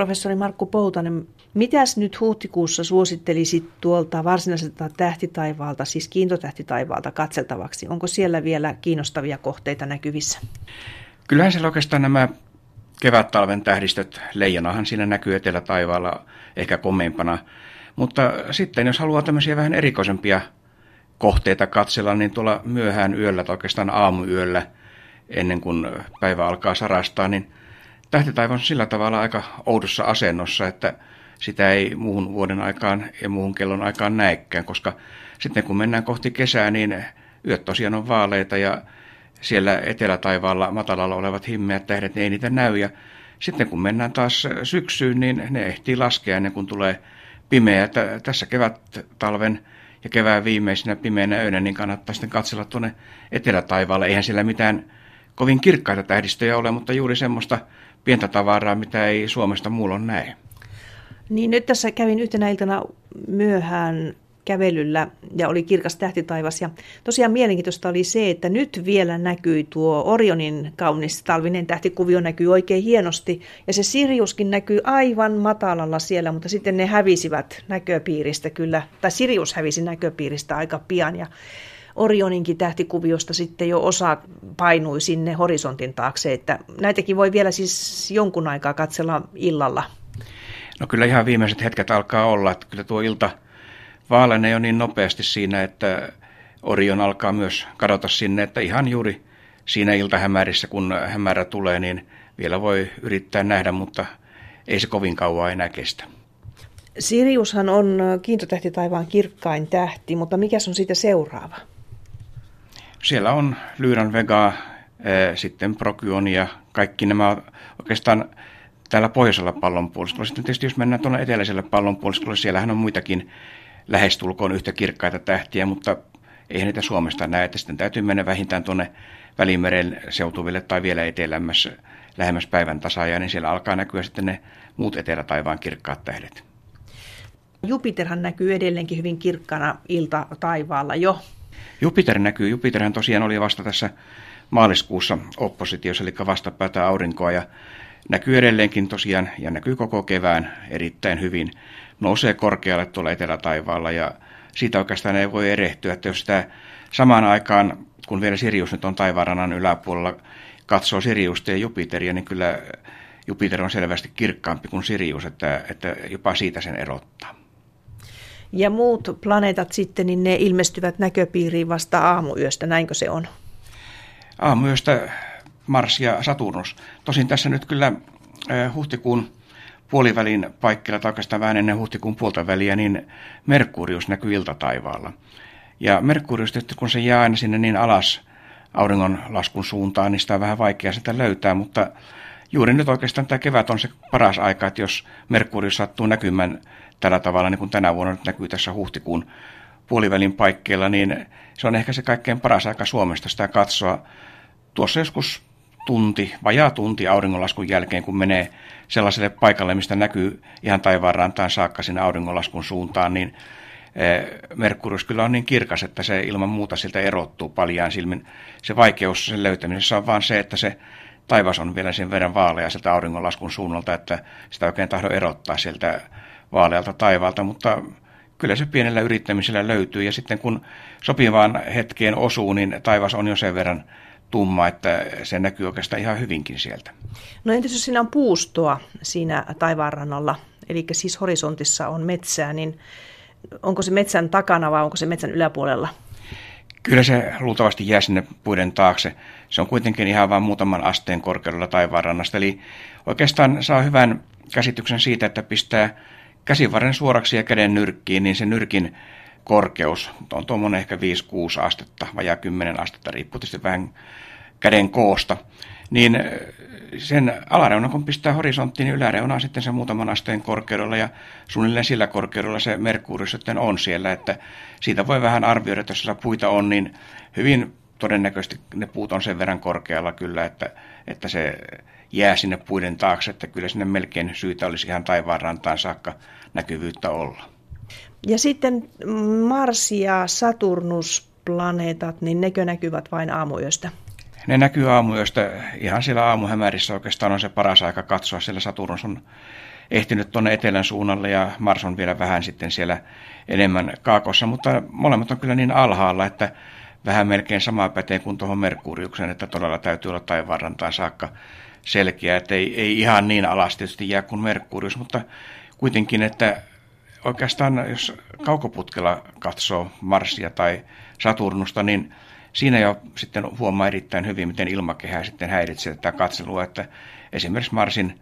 Professori Markku Poutanen, mitäs nyt huhtikuussa suosittelisit tuolta varsinaiselta tähtitaivaalta, siis kiintotähtitaivaalta katseltavaksi? Onko siellä vielä kiinnostavia kohteita näkyvissä? Kyllähän siellä oikeastaan nämä kevät-talven tähdistöt, leijonahan siinä näkyy etelätaivaalla ehkä komeimpana. Mutta sitten jos haluaa tämmöisiä vähän erikoisempia kohteita katsella, niin tuolla myöhään yöllä tai oikeastaan aamuyöllä ennen kuin päivä alkaa sarastaa, niin tähtitaiva on sillä tavalla aika oudossa asennossa, että sitä ei muuhun vuoden aikaan ja muuhun kellon aikaan näekään, koska sitten kun mennään kohti kesää, niin yöt tosiaan on vaaleita ja siellä etelätaivaalla matalalla olevat himmeät tähdet, niin ei niitä näy. Ja sitten kun mennään taas syksyyn, niin ne ehtii laskea ennen kuin tulee pimeä. Tässä kevät-talven ja kevään viimeisinä pimeinä öinä, niin kannattaa sitten katsella tuonne etelätaivaalle. Eihän siellä mitään kovin kirkkaita tähdistöjä ole, mutta juuri semmoista pientä tavaraa, mitä ei Suomesta muulla näe. Niin nyt tässä kävin yhtenä iltana myöhään kävelyllä ja oli kirkas tähtitaivas. Ja tosiaan mielenkiintoista oli se, että nyt vielä näkyi tuo Orionin kaunis talvinen tähtikuvio näkyy oikein hienosti. Ja se Siriuskin näkyy aivan matalalla siellä, mutta sitten ne hävisivät näköpiiristä kyllä, tai Sirius hävisi näköpiiristä aika pian. Ja Orioninkin tähtikuviosta sitten jo osa painui sinne horisontin taakse, että näitäkin voi vielä siis jonkun aikaa katsella illalla. No kyllä ihan viimeiset hetket alkaa olla, että kyllä tuo ilta vaalenee jo niin nopeasti siinä, että Orion alkaa myös kadota sinne, että ihan juuri siinä iltahämärissä, kun hämärä tulee, niin vielä voi yrittää nähdä, mutta ei se kovin kauan enää kestä. Siriushan on kiintotähti taivaan kirkkain tähti, mutta mikä on siitä seuraava? Siellä on Lyran Vega, sitten Procyon ja kaikki nämä oikeastaan täällä pohjoisella pallonpuoliskolla. Sitten tietysti jos mennään tuonne eteläiselle pallonpuoliskolle, siellähän on muitakin lähestulkoon yhtä kirkkaita tähtiä, mutta eihän niitä Suomesta näe, että sitten täytyy mennä vähintään tuonne Välimeren seutuville tai vielä etelämmässä lähemmäs päivän tasaajaa, niin siellä alkaa näkyä sitten ne muut etelätaivaan kirkkaat tähdet. Jupiterhan näkyy edelleenkin hyvin kirkkana ilta taivaalla jo. Jupiter näkyy. Jupiterhän tosiaan oli vasta tässä maaliskuussa oppositiossa, eli vastapäätä aurinkoa, ja näkyy edelleenkin tosiaan, ja näkyy koko kevään erittäin hyvin. Nousee korkealle tuolla etelätaivaalla, ja siitä oikeastaan ei voi erehtyä, että jos sitä samaan aikaan, kun vielä Sirius nyt on taivaanrannan yläpuolella, katsoo Siriusta ja Jupiteria, niin kyllä Jupiter on selvästi kirkkaampi kuin Sirius, että, että jopa siitä sen erottaa. Ja muut planeetat sitten, niin ne ilmestyvät näköpiiriin vasta aamuyöstä, näinkö se on? Aamuyöstä Mars ja Saturnus. Tosin tässä nyt kyllä huhtikuun puolivälin paikkeilla, tai oikeastaan vähän ennen huhtikuun puolta väliä, niin Merkurius näkyy iltataivaalla. Ja Merkurius, kun se jää aina sinne niin alas auringon laskun suuntaan, niin sitä on vähän vaikea sitä löytää, mutta juuri nyt oikeastaan tämä kevät on se paras aika, että jos Merkurius sattuu näkymään tällä tavalla, niin kuin tänä vuonna nyt näkyy tässä huhtikuun puolivälin paikkeilla, niin se on ehkä se kaikkein paras aika Suomesta sitä katsoa. Tuossa joskus tunti, vajaa tunti auringonlaskun jälkeen, kun menee sellaiselle paikalle, mistä näkyy ihan taivaanrantaan saakka sinne auringonlaskun suuntaan, niin eh, Merkurius kyllä on niin kirkas, että se ilman muuta siltä erottuu paljaan silmin. Se vaikeus sen löytämisessä on vaan se, että se taivas on vielä sen verran vaalea sieltä auringonlaskun suunnalta, että sitä oikein tahdo erottaa sieltä vaalealta taivaalta, mutta kyllä se pienellä yrittämisellä löytyy ja sitten kun sopivaan hetkeen osuu, niin taivas on jo sen verran tumma, että se näkyy oikeastaan ihan hyvinkin sieltä. No entäs jos siinä on puustoa siinä taivaanrannalla, eli siis horisontissa on metsää, niin onko se metsän takana vai onko se metsän yläpuolella? Kyllä se luultavasti jää sinne puiden taakse. Se on kuitenkin ihan vain muutaman asteen korkeudella taivaanrannasta. Eli oikeastaan saa hyvän käsityksen siitä, että pistää käsivarren suoraksi ja käden nyrkkiin, niin se nyrkin korkeus on tuommoinen ehkä 5-6 astetta, vajaa 10 astetta, riippuu tietysti vähän käden koosta, niin sen alareuna kun pistää horisonttiin, niin yläreuna on sitten se muutaman asteen korkeudella ja suunnilleen sillä korkeudella se Merkurius sitten on siellä, että siitä voi vähän arvioida, että jos puita on, niin hyvin todennäköisesti ne puut on sen verran korkealla kyllä, että, että se jää sinne puiden taakse, että kyllä sinne melkein syytä olisi ihan taivaanrantaan saakka näkyvyyttä olla. Ja sitten Mars ja Saturnus planeetat, niin nekö näkyvät vain aamuyöstä? ne näkyy aamuyöstä ihan siellä aamuhämärissä oikeastaan on se paras aika katsoa. Siellä Saturnus on ehtinyt tuonne etelän suunnalle ja Mars on vielä vähän sitten siellä enemmän kaakossa, mutta molemmat on kyllä niin alhaalla, että vähän melkein sama pätee kuin tuohon Merkuriukseen, että todella täytyy olla taivaanrantaan saakka selkeä, että ei, ei ihan niin alas tietysti jää kuin Merkurius, mutta kuitenkin, että oikeastaan jos kaukoputkella katsoo Marsia tai Saturnusta, niin siinä jo sitten huomaa erittäin hyvin, miten ilmakehä sitten häiritsee tätä katselua, että esimerkiksi Marsin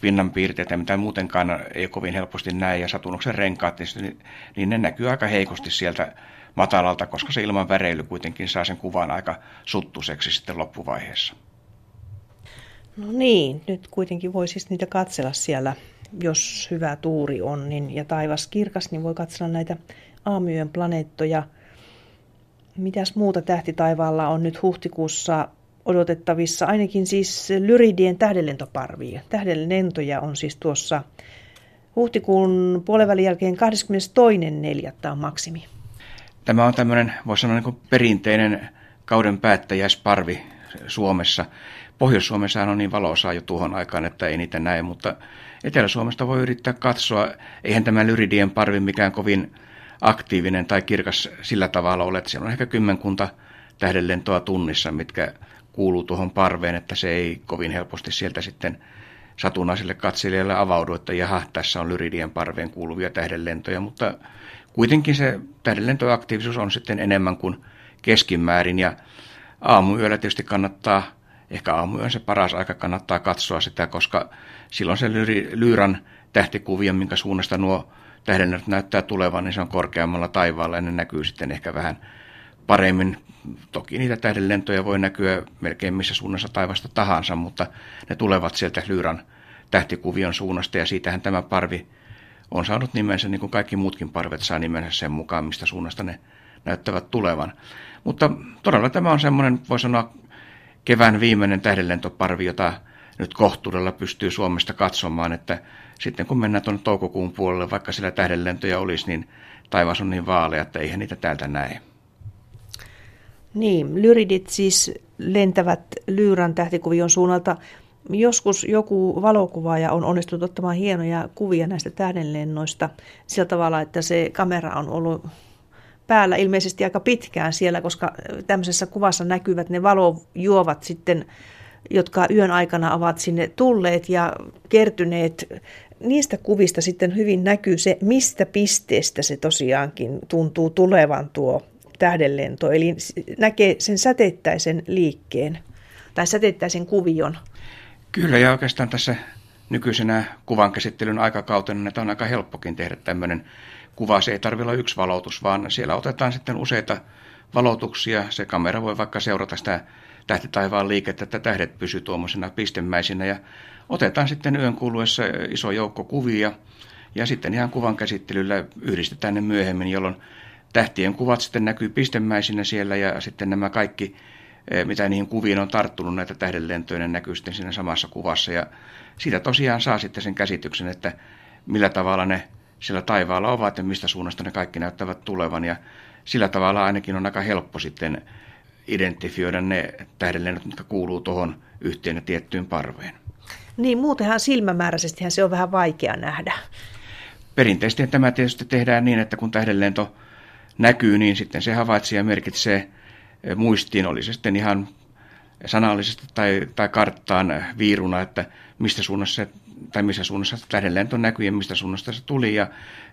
pinnan piirteitä, mitä muutenkaan ei kovin helposti näe, ja Saturnuksen renkaat, niin, niin ne näkyy aika heikosti sieltä matalalta, koska se ilman väreily kuitenkin saa sen kuvan aika suttuseksi sitten loppuvaiheessa. No niin, nyt kuitenkin voi siis niitä katsella siellä, jos hyvä tuuri on niin, ja taivas kirkas, niin voi katsella näitä aamuyön planeettoja. Mitäs muuta tähtitaivaalla on nyt huhtikuussa odotettavissa? Ainakin siis Lyridien tähdenlentoparvia. Tähdenlentoja on siis tuossa huhtikuun puolenvälin jälkeen 22.4. on maksimi. Tämä on tämmöinen, voisi sanoa niin perinteinen kauden päättäjäisparvi Suomessa. Pohjois-Suomessa on niin valoisaa jo tuohon aikaan, että ei niitä näe, mutta Etelä-Suomesta voi yrittää katsoa. Eihän tämä Lyridien parvi mikään kovin aktiivinen tai kirkas sillä tavalla ole, että siellä on ehkä kymmenkunta tähdenlentoa tunnissa, mitkä kuuluu tuohon parveen, että se ei kovin helposti sieltä sitten satunnaiselle katselijalle avaudu, että jaha, tässä on Lyridien parveen kuuluvia tähdenlentoja, mutta kuitenkin se tähdenlentoaktiivisuus on sitten enemmän kuin keskimäärin ja aamuyöllä tietysti kannattaa, ehkä aamuyön se paras aika kannattaa katsoa sitä, koska silloin se Lyyran tähtikuvia, minkä suunnasta nuo tähdennät näyttää tulevan, niin se on korkeammalla taivaalla ja ne näkyy sitten ehkä vähän paremmin. Toki niitä tähdenlentoja voi näkyä melkein missä suunnassa taivasta tahansa, mutta ne tulevat sieltä Lyyran tähtikuvion suunnasta ja siitähän tämä parvi on saanut nimensä, niin kuin kaikki muutkin parvet saa nimensä sen mukaan, mistä suunnasta ne näyttävät tulevan. Mutta todella tämä on semmoinen, voi sanoa, kevään viimeinen tähdenlentoparvi, jota nyt kohtuudella pystyy Suomesta katsomaan, että sitten kun mennään tuonne toukokuun puolelle, vaikka siellä tähdenlentoja olisi, niin taivas on niin vaalea, että eihän niitä täältä näe. Niin, lyridit siis lentävät Lyyrän tähtikuvion suunnalta. Joskus joku valokuvaaja on onnistunut ottamaan hienoja kuvia näistä tähdenlennoista sillä tavalla, että se kamera on ollut päällä ilmeisesti aika pitkään siellä, koska tämmöisessä kuvassa näkyvät ne valojuovat sitten, jotka yön aikana ovat sinne tulleet ja kertyneet. Niistä kuvista sitten hyvin näkyy se, mistä pisteestä se tosiaankin tuntuu tulevan tuo tähdenlento. Eli näkee sen säteittäisen liikkeen tai säteittäisen kuvion. Kyllä, ja oikeastaan tässä nykyisenä kuvan käsittelyn aikakautena että on aika helppokin tehdä tämmöinen kuva. Se ei tarvitse olla yksi valotus, vaan siellä otetaan sitten useita valotuksia. Se kamera voi vaikka seurata sitä tähtitaivaan liikettä, että tähdet pysyy tuommoisena pistemäisinä ja otetaan sitten yön kuluessa iso joukko kuvia ja sitten ihan kuvan käsittelyllä yhdistetään ne myöhemmin, jolloin tähtien kuvat sitten näkyy pistemäisinä siellä ja sitten nämä kaikki, mitä niihin kuviin on tarttunut näitä tähdenlentoja, näkyy sitten siinä samassa kuvassa ja siitä tosiaan saa sitten sen käsityksen, että millä tavalla ne siellä taivaalla ovat ja mistä suunnasta ne kaikki näyttävät tulevan. Ja sillä tavalla ainakin on aika helppo sitten identifioida ne tähdenlennot, jotka kuuluu tuohon yhteen ja tiettyyn parveen. Niin, muutenhan silmämääräisesti se on vähän vaikea nähdä. Perinteisesti tämä tietysti tehdään niin, että kun tähdenlento näkyy, niin sitten se havaitsija merkitsee muistiin, oli se sitten ihan sanallisesti tai, tai karttaan viiruna, että mistä suunnassa tai missä suunnassa tähdenlento näkyy ja mistä suunnasta se tuli ja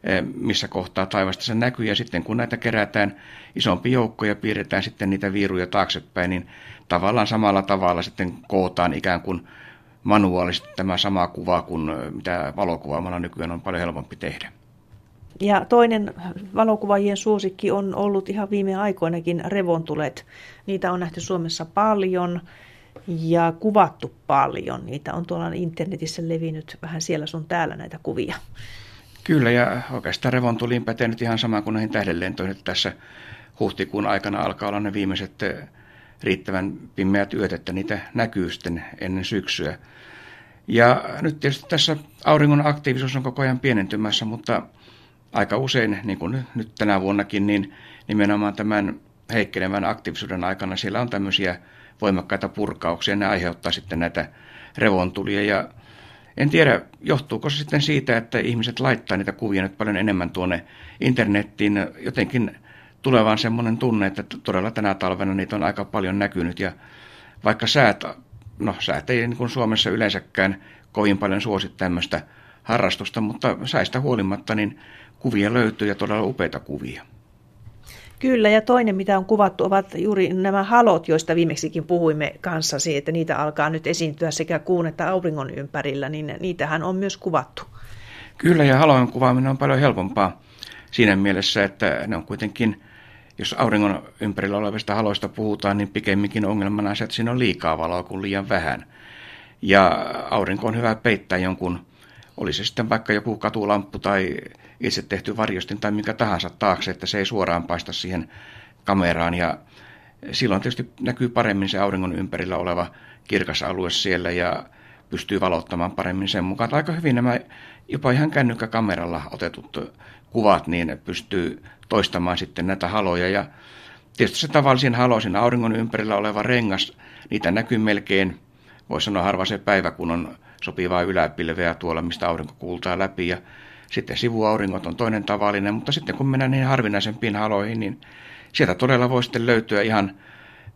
e, missä kohtaa taivasta se näkyy. Ja sitten kun näitä kerätään isompi joukko ja piirretään sitten niitä viiruja taaksepäin, niin tavallaan samalla tavalla sitten kootaan ikään kuin manuaalisesti tämä sama kuva kuin e, mitä valokuvaamalla nykyään on paljon helpompi tehdä. Ja toinen valokuvaajien suosikki on ollut ihan viime aikoinakin revontulet. Niitä on nähty Suomessa paljon ja kuvattu paljon. Niitä on tuolla internetissä levinnyt vähän siellä sun täällä näitä kuvia. Kyllä, ja oikeastaan revontuliin pätee nyt ihan sama kuin näihin tähdenlentoihin. Tässä huhtikuun aikana alkaa olla ne viimeiset eh, riittävän pimeät yöt, että niitä näkyy sitten ennen syksyä. Ja nyt tietysti tässä auringon aktiivisuus on koko ajan pienentymässä, mutta aika usein, niin kuin nyt tänä vuonnakin, niin nimenomaan tämän heikkenevän aktiivisuuden aikana siellä on tämmöisiä voimakkaita purkauksia. Ne aiheuttaa sitten näitä revontulia ja en tiedä, johtuuko se sitten siitä, että ihmiset laittaa niitä kuvia nyt paljon enemmän tuonne internettiin. Jotenkin tulevaan semmoinen tunne, että todella tänä talvena niitä on aika paljon näkynyt ja vaikka säät, no säät ei niin kuin Suomessa yleensäkään kovin paljon suosi tämmöistä harrastusta, mutta säistä huolimatta niin kuvia löytyy ja todella upeita kuvia. Kyllä, ja toinen, mitä on kuvattu, ovat juuri nämä halot, joista viimeksikin puhuimme kanssasi, että niitä alkaa nyt esiintyä sekä kuun että auringon ympärillä, niin niitähän on myös kuvattu. Kyllä, ja halojen kuvaaminen on paljon helpompaa siinä mielessä, että ne on kuitenkin, jos auringon ympärillä olevista haloista puhutaan, niin pikemminkin ongelmana se, että siinä on liikaa valoa kuin liian vähän. Ja aurinko on hyvä peittää jonkun, oli se sitten vaikka joku katulamppu tai itse tehty varjostin tai mikä tahansa taakse, että se ei suoraan paista siihen kameraan. Ja silloin tietysti näkyy paremmin se auringon ympärillä oleva kirkas alue siellä ja pystyy valottamaan paremmin sen mukaan. Aika hyvin nämä jopa ihan kännykkäkameralla otetut kuvat, niin pystyy toistamaan sitten näitä haloja. Ja tietysti se tavallisin halo, siinä auringon ympärillä oleva rengas, niitä näkyy melkein, voisi sanoa harva se päivä, kun on sopivaa yläpilveä tuolla, mistä aurinko kuultaa läpi. Ja sitten sivuauringot on toinen tavallinen, mutta sitten kun mennään niihin harvinaisempiin haloihin, niin sieltä todella voi sitten löytyä ihan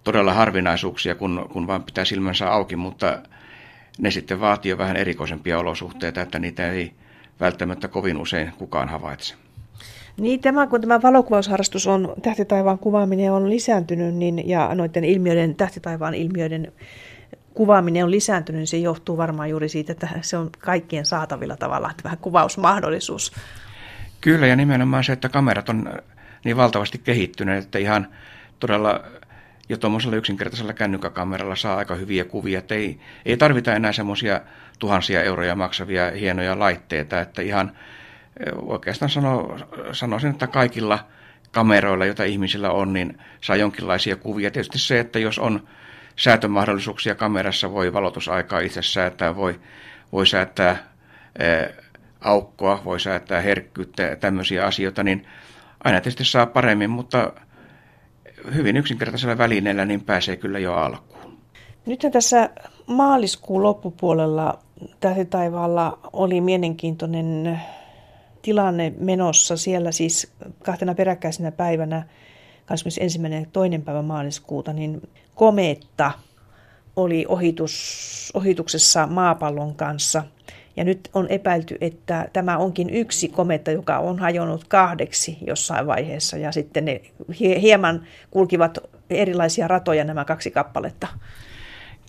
todella harvinaisuuksia, kun, kun vaan pitää silmänsä auki, mutta ne sitten vaatii jo vähän erikoisempia olosuhteita, että niitä ei välttämättä kovin usein kukaan havaitse. Niin, tämä, kun tämä valokuvausharrastus on, tähtitaivaan kuvaaminen on lisääntynyt, niin, ja noiden ilmiöiden, tähtitaivaan ilmiöiden kuvaaminen on lisääntynyt, niin se johtuu varmaan juuri siitä, että se on kaikkien saatavilla tavalla, että vähän kuvausmahdollisuus. Kyllä, ja nimenomaan se, että kamerat on niin valtavasti kehittyneet, että ihan todella jo tuommoisella yksinkertaisella kännykkäkameralla saa aika hyviä kuvia, että ei, ei tarvita enää semmoisia tuhansia euroja maksavia hienoja laitteita, että ihan oikeastaan sano, sanoisin, että kaikilla kameroilla, joita ihmisillä on, niin saa jonkinlaisia kuvia. Tietysti se, että jos on säätömahdollisuuksia kamerassa, voi valotusaikaa itse säätää, voi, voi säätää ää, aukkoa, voi säätää herkkyyttä ja tämmöisiä asioita, niin aina tietysti saa paremmin, mutta hyvin yksinkertaisella välineellä niin pääsee kyllä jo alkuun. Nythän tässä maaliskuun loppupuolella Tähtitaivaalla oli mielenkiintoinen tilanne menossa. Siellä siis kahtena peräkkäisenä päivänä 21. ja 2. päivä maaliskuuta, niin kometta oli ohitus, ohituksessa maapallon kanssa. Ja nyt on epäilty, että tämä onkin yksi kometta, joka on hajonnut kahdeksi jossain vaiheessa. Ja sitten ne hieman kulkivat erilaisia ratoja nämä kaksi kappaletta.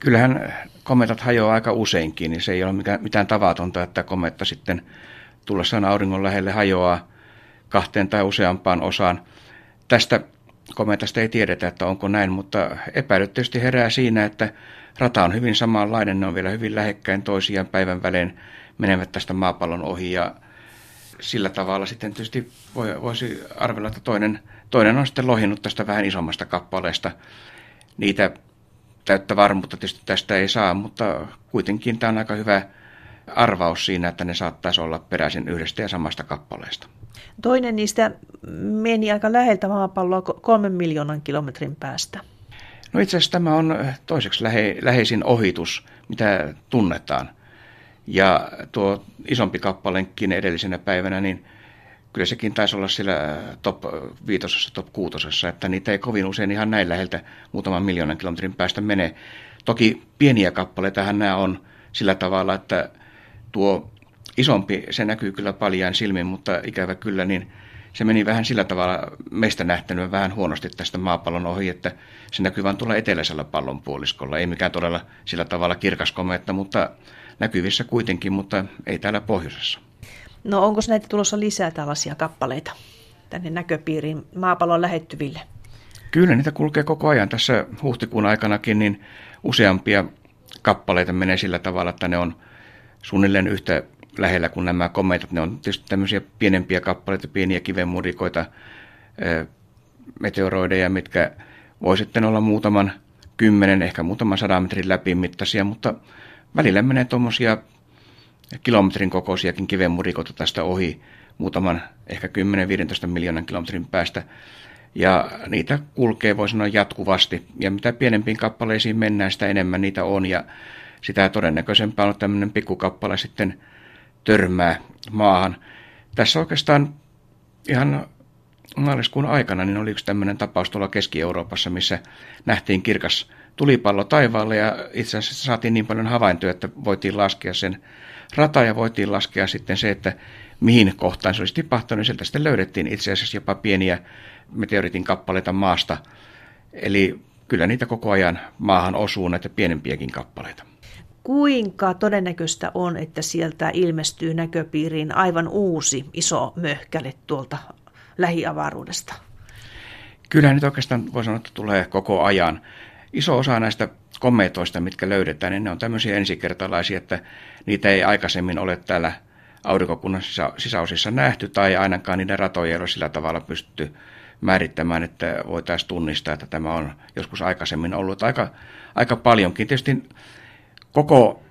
Kyllähän kometat hajoaa aika useinkin, niin se ei ole mitään tavatonta, että kometta sitten tullessaan auringon lähelle hajoaa kahteen tai useampaan osaan. Tästä kometasta ei tiedetä, että onko näin, mutta epäilyt tietysti herää siinä, että rata on hyvin samanlainen, ne on vielä hyvin lähekkäin toisiaan päivän välein menevät tästä maapallon ohi ja sillä tavalla sitten tietysti voisi arvella, että toinen, toinen on sitten lohinut tästä vähän isommasta kappaleesta. Niitä täyttä varmuutta tietysti tästä ei saa, mutta kuitenkin tämä on aika hyvä arvaus siinä, että ne saattaisi olla peräisin yhdestä ja samasta kappaleesta. Toinen niistä meni aika läheltä maapalloa kolmen miljoonan kilometrin päästä. No itse asiassa tämä on toiseksi lähe, läheisin ohitus, mitä tunnetaan. Ja tuo isompi kappalenkin edellisenä päivänä, niin kyllä sekin taisi olla siellä top viitosessa, top kuutosessa, että niitä ei kovin usein ihan näin läheltä muutaman miljoonan kilometrin päästä mene. Toki pieniä kappaleitahan nämä on sillä tavalla, että tuo isompi, se näkyy kyllä paljaan silmin, mutta ikävä kyllä, niin se meni vähän sillä tavalla meistä nähtänyt vähän huonosti tästä maapallon ohi, että se näkyy vain tuolla eteläisellä pallonpuoliskolla. Ei mikään todella sillä tavalla kirkas kometta, mutta näkyvissä kuitenkin, mutta ei täällä pohjoisessa. No onko näitä tulossa lisää tällaisia kappaleita tänne näköpiiriin maapallon lähettyville? Kyllä niitä kulkee koko ajan. Tässä huhtikuun aikanakin niin useampia kappaleita menee sillä tavalla, että ne on suunnilleen yhtä lähellä kuin nämä kometat. Ne on tietysti tämmöisiä pienempiä kappaleita, pieniä kivenmurikoita, meteoroideja, mitkä voi sitten olla muutaman kymmenen, ehkä muutaman sadan metrin läpimittaisia, mutta välillä menee tuommoisia kilometrin kokoisiakin kivenmurikoita tästä ohi muutaman, ehkä 10-15 miljoonan kilometrin päästä. Ja niitä kulkee, voi sanoa, jatkuvasti. Ja mitä pienempiin kappaleisiin mennään, sitä enemmän niitä on. Ja sitä todennäköisempää on tämmöinen pikkukappale sitten törmää maahan. Tässä oikeastaan ihan maaliskuun aikana niin oli yksi tämmöinen tapaus tuolla Keski-Euroopassa, missä nähtiin kirkas tulipallo taivaalle ja itse asiassa saatiin niin paljon havaintoja, että voitiin laskea sen rata ja voitiin laskea sitten se, että mihin kohtaan se olisi tipahtanut. Sieltä sitten löydettiin itse asiassa jopa pieniä meteoritin kappaleita maasta. Eli kyllä niitä koko ajan maahan osuu näitä pienempiäkin kappaleita. Kuinka todennäköistä on, että sieltä ilmestyy näköpiiriin aivan uusi iso möhkäle tuolta lähiavaruudesta? Kyllä nyt oikeastaan voi sanoa, että tulee koko ajan. Iso osa näistä kometoista, mitkä löydetään, niin ne on tämmöisiä ensikertalaisia, että niitä ei aikaisemmin ole täällä aurinkokunnan sisäosissa nähty tai ainakaan niiden ratoja ei ole sillä tavalla pystytty määrittämään, että voitaisiin tunnistaa, että tämä on joskus aikaisemmin ollut aika, aika paljonkin. Tietysti koko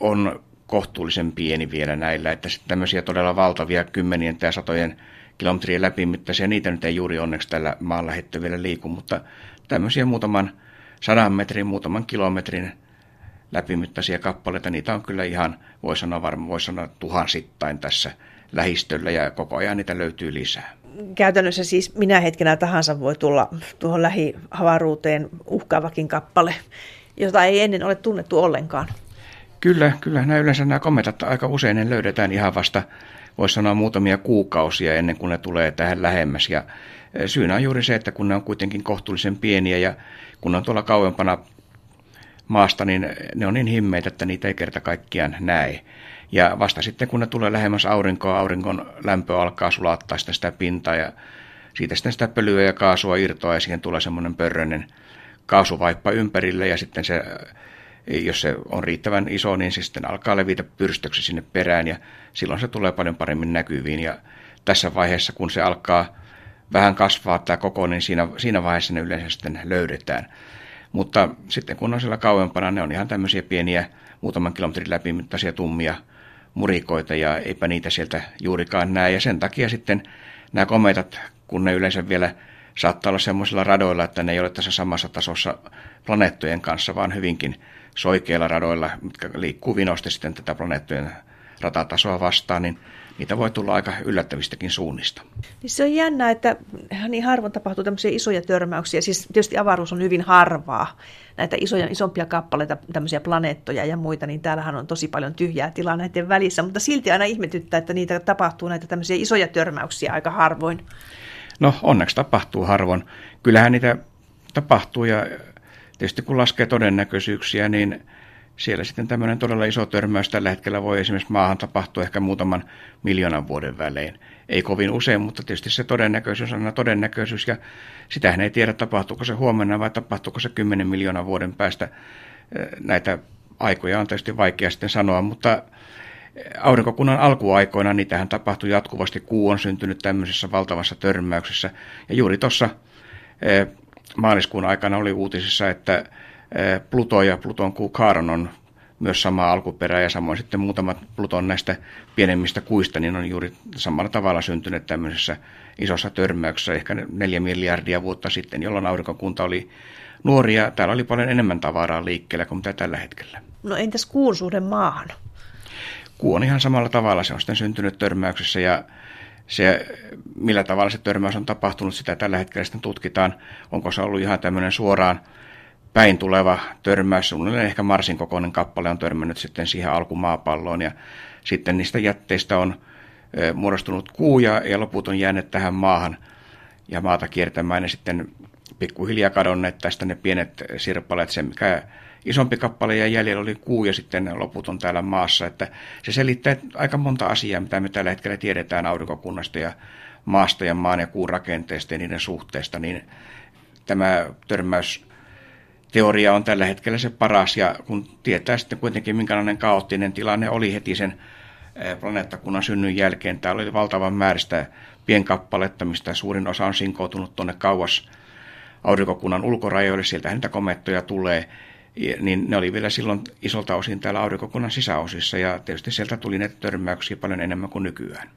on kohtuullisen pieni vielä näillä, että sitten tämmöisiä todella valtavia kymmenien tai satojen kilometrien läpimittaisia, niitä nyt ei juuri onneksi tällä maalla hettä vielä liiku, mutta tämmöisiä muutaman sadan metrin, muutaman kilometrin läpimittaisia kappaleita, niitä on kyllä ihan, voi sanoa varmaan, voi sanoa tuhansittain tässä lähistöllä ja koko ajan niitä löytyy lisää. Käytännössä siis minä hetkenä tahansa voi tulla tuohon lähihavaruuteen uhkaavakin kappale, jota ei ennen ole tunnettu ollenkaan. Kyllä, kyllä. Nämä yleensä nämä kometat aika usein ne löydetään ihan vasta, voisi sanoa muutamia kuukausia ennen kuin ne tulee tähän lähemmäs. Ja e, syynä on juuri se, että kun ne on kuitenkin kohtuullisen pieniä ja kun ne on tuolla kauempana maasta, niin ne on niin himmeitä, että niitä ei kerta kaikkiaan näe. Ja vasta sitten, kun ne tulee lähemmäs aurinkoa, auringon lämpö alkaa sulattaa sitä, sitä pintaa ja siitä sitten sitä pölyä ja kaasua irtoa ja siihen tulee semmoinen pörröinen kaasuvaippa ympärille ja sitten se, jos se on riittävän iso, niin se sitten alkaa levitä pyrstöksi sinne perään ja silloin se tulee paljon paremmin näkyviin ja tässä vaiheessa, kun se alkaa vähän kasvaa tämä koko, niin siinä, siinä vaiheessa ne yleensä sitten löydetään. Mutta sitten kun on siellä kauempana, ne on ihan tämmöisiä pieniä muutaman kilometrin läpimittaisia tummia murikoita ja eipä niitä sieltä juurikaan näe. Ja sen takia sitten nämä kometat, kun ne yleensä vielä saattaa olla semmoisilla radoilla, että ne ei ole tässä samassa tasossa planeettojen kanssa, vaan hyvinkin soikeilla radoilla, mitkä liikkuu vinosti sitten tätä planeettojen ratatasoa vastaan, niin niitä voi tulla aika yllättävistäkin suunnista. Niin se on jännä, että niin harvoin tapahtuu tämmöisiä isoja törmäyksiä. Siis tietysti avaruus on hyvin harvaa. Näitä isoja, isompia kappaleita, tämmöisiä planeettoja ja muita, niin täällähän on tosi paljon tyhjää tilaa näiden välissä. Mutta silti aina ihmetyttää, että niitä tapahtuu näitä tämmöisiä isoja törmäyksiä aika harvoin. No onneksi tapahtuu harvoin. Kyllähän niitä tapahtuu ja tietysti kun laskee todennäköisyyksiä, niin siellä sitten tämmöinen todella iso törmäys tällä hetkellä voi esimerkiksi maahan tapahtua ehkä muutaman miljoonan vuoden välein. Ei kovin usein, mutta tietysti se todennäköisyys on aina todennäköisyys ja sitähän ei tiedä tapahtuuko se huomenna vai tapahtuuko se 10 miljoonan vuoden päästä. Näitä aikoja on tietysti vaikea sitten sanoa, mutta aurinkokunnan alkuaikoina niitähän tapahtui jatkuvasti. Kuu on syntynyt tämmöisessä valtavassa törmäyksessä ja juuri tuossa maaliskuun aikana oli uutisissa, että Pluto ja Pluton kuu Kaaron on myös sama alkuperä ja samoin sitten muutamat Pluton näistä pienemmistä kuista niin on juuri samalla tavalla syntynyt tämmöisessä isossa törmäyksessä ehkä neljä miljardia vuotta sitten, jolloin aurinkokunta oli nuoria. Täällä oli paljon enemmän tavaraa liikkeellä kuin mitä tällä hetkellä. No entäs kuun suhde maahan? Kuu on ihan samalla tavalla. Se on sitten syntynyt törmäyksessä ja se, millä tavalla se törmäys on tapahtunut, sitä tällä hetkellä sitten tutkitaan. Onko se ollut ihan tämmöinen suoraan päin tuleva törmäys, suunnilleen ehkä Marsin kokoinen kappale on törmännyt sitten siihen alkumaapalloon ja sitten niistä jätteistä on muodostunut kuu ja, ja loput on jäänyt tähän maahan ja maata kiertämään ja sitten pikkuhiljaa kadonneet tästä ne pienet sirpaleet, se mikä isompi kappale ja jäljellä oli kuu ja sitten loput on täällä maassa, että se selittää aika monta asiaa, mitä me tällä hetkellä tiedetään aurinkokunnasta ja maasta ja maan ja kuun rakenteesta ja niiden suhteesta, niin tämä törmäys teoria on tällä hetkellä se paras, ja kun tietää sitten kuitenkin, minkälainen kaoottinen tilanne oli heti sen planeettakunnan synnyn jälkeen. Täällä oli valtavan määristä pienkappaletta, mistä suurin osa on sinkoutunut tuonne kauas aurinkokunnan ulkorajoille, sieltä niitä komettoja tulee, niin ne oli vielä silloin isolta osin täällä aurinkokunnan sisäosissa, ja tietysti sieltä tuli näitä törmäyksiä paljon enemmän kuin nykyään.